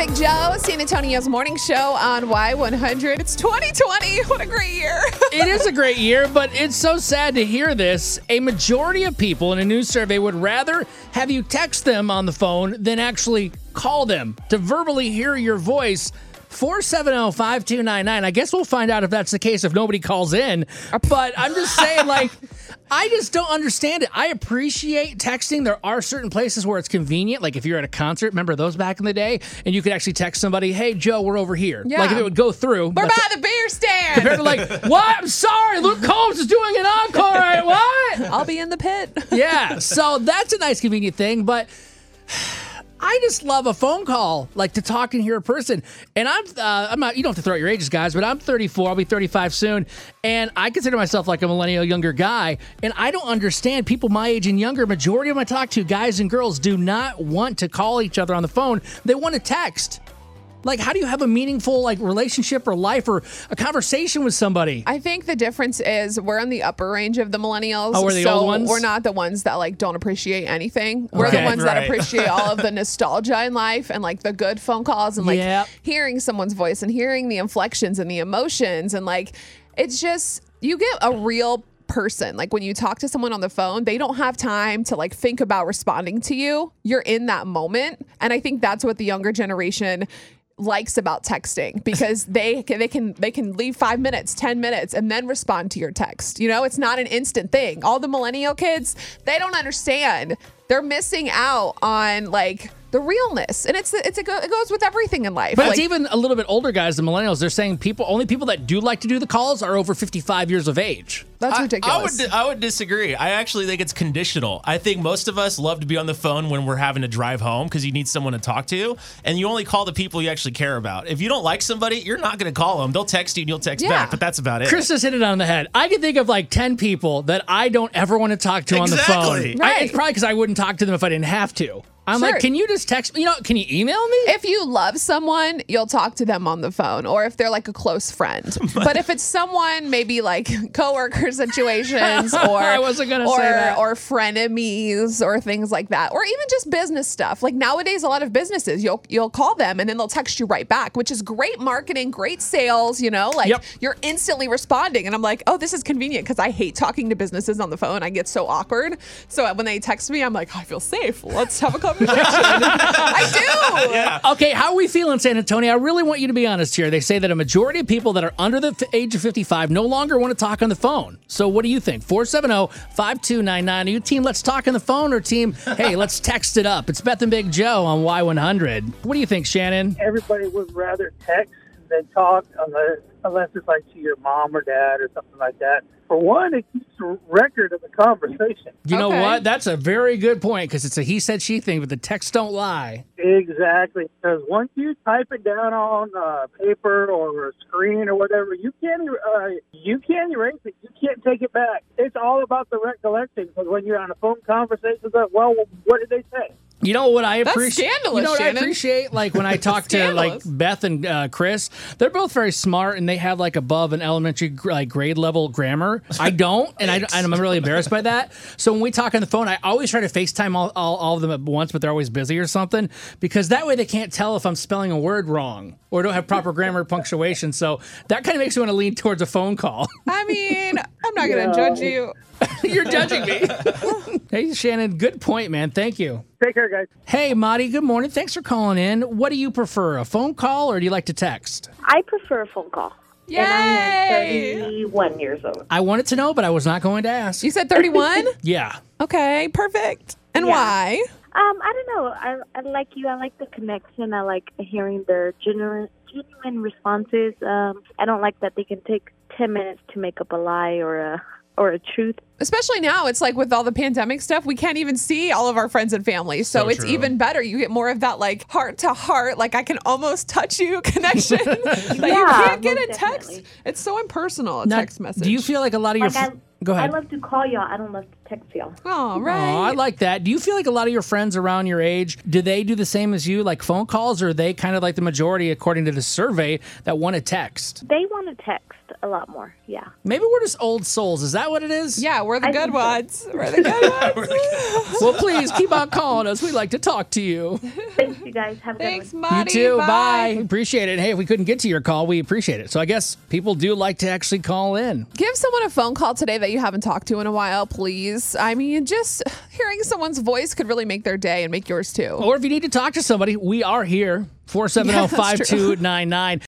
Big Joe, San Antonio's morning show on Y100. It's 2020. What a great year. it is a great year, but it's so sad to hear this. A majority of people in a new survey would rather have you text them on the phone than actually call them to verbally hear your voice. 470 5299. I guess we'll find out if that's the case if nobody calls in. But I'm just saying, like, I just don't understand it. I appreciate texting. There are certain places where it's convenient. Like if you're at a concert, remember those back in the day? And you could actually text somebody, hey, Joe, we're over here. Yeah. Like if it would go through. We're by the beer stand. Compared to like, what? I'm sorry, Luke Combs is doing an encore. Right? What? I'll be in the pit. Yeah. So that's a nice, convenient thing, but. I just love a phone call, like to talk and hear a person. And I'm, uh, I'm not. You don't have to throw out your ages, guys, but I'm 34. I'll be 35 soon, and I consider myself like a millennial younger guy. And I don't understand people my age and younger. Majority of them I talk to, guys and girls, do not want to call each other on the phone. They want to text. Like, how do you have a meaningful like relationship or life or a conversation with somebody? I think the difference is we're on the upper range of the millennials. Oh, we're the so old ones? We're not the ones that like don't appreciate anything. We're the Okay. ones that appreciate all of the nostalgia in life and like the good phone calls and like Yep. hearing someone's voice and hearing the inflections and the emotions and like it's just you get a real person like when you talk to someone on the phone they don't have time to like think about responding to you you're in that moment and i think that's what the younger generation likes about texting because they can, they can they can leave 5 minutes, 10 minutes and then respond to your text. You know, it's not an instant thing. All the millennial kids, they don't understand. They're missing out on like the realness. And it's it's a, go- it goes with everything in life. But like, it's even a little bit older guys, the millennials. They're saying people only people that do like to do the calls are over 55 years of age. that's I- ridiculous. I, would I would disagree. I actually think it's conditional. I think most of us love to be on the phone when we're having to drive home because you need someone to talk to, and you only call the people you actually care about. If you don't like somebody, you're not going to call them. They'll text you and you'll text Yeah. back, but that's about it. Chris just hit it on the head. I can think of like 10 people that I don't ever want to talk to on the Exactly. phone. I- Right. it's probably because I wouldn't talk to them if I didn't have to. I'm Sure. like, can you just text me? You know, can you email me? if you love someone, you'll talk to them on the phone, or if they're like a close friend. but if it's someone maybe like coworker situations, or I wasn't gonna or, say that. or frenemies, or things like that, or even just business stuff. Like nowadays, a lot of businesses, you'll you'll call them and then they'll text you right back, which is great marketing, great sales. You know, like Yep. you're instantly responding, and I'm like, oh, this is convenient because I hate talking to businesses on the phone. I get so awkward. So when they text me, I'm like, I feel safe. Let's have a conversation. I do. Okay, how are we feeling, San Antonio? I really want you to be honest here. They say that a majority of people that are under the f- age of 55 no longer want to talk on the phone. So what do you think? 470-5299. Are you team let's talk on the phone or team, hey, let's text it up? It's Beth and Big Joe on Y100. What do you think, Shannon? everybody would rather text than talk unless, unless it's like to your mom or dad or something like that. For one, it keeps a record of the conversation. You know Okay. what? That's a very good point because it's a he said she thing, but the texts don't lie. Exactly, because once you type it down on uh, paper or a screen or whatever, you can't er- uh, you can't erase it. You can't take it back. It's all about the recollection. Because when you're on a phone conversation, it's like, well, what did they say? You know what I appreciate? You know what Shannon. I appreciate? Like when I talk to like Beth and uh, Chris, they're both very smart and they have like above an elementary like grade level grammar. I don't, and I, I'm really embarrassed by that. So when we talk on the phone, I always try to FaceTime all, all, all of them at once, but they're always busy or something because that way they can't tell if I'm spelling a word wrong or don't have proper grammar punctuation. So that kind of makes me want to lean towards a phone call. I mean, I'm not going to judge you. You're judging me. hey Shannon, good point, man. Thank you. Take care, guys. Hey, Marty, good morning. Thanks for calling in. What do you prefer, a phone call or do you like to text? I prefer a phone call. Yay! And I'm 31 years old. I wanted to know, but I was not going to ask. You said 31? Yeah. okay, perfect. And Yeah. why? Um, I don't know. I, I like you. I like the connection. I like hearing their genuine, genuine responses. Um, I don't like that they can take 10 minutes to make up a lie or a or a truth. Especially now, it's like with all the pandemic stuff, we can't even see all of our friends and family. So, So it's true. even better. You get more of that like heart to heart, like I can almost touch you connection that you can't get most in text. It's so impersonal, a Now, text message. Do you feel like a lot of your. Like I, fr- Go I love to call y'all. I don't love to text y'all. All right. Oh, I like that. Do you feel like a lot of your friends around your age, do they do the same as you, like phone calls, or are they kind of like the majority, according to the survey, that want to text? They want to text a lot more. Yeah. Maybe we're just old souls. Is that what it is? yeah, we're the I good think so. ones. We're the good ones. Well, please keep on calling us. We'd like to talk to you. Thanks, you guys. Have a Thanks, good one. Monty. you too. Bye. Appreciate it. Hey, if we couldn't get to your call, we appreciate it. So I guess people do like to actually call in. Give someone a phone call today that you haven't talked to in a while, please. I mean, just hearing someone's voice could really make their day and make yours too. Or if you need to talk to somebody, we are here. 470 5299.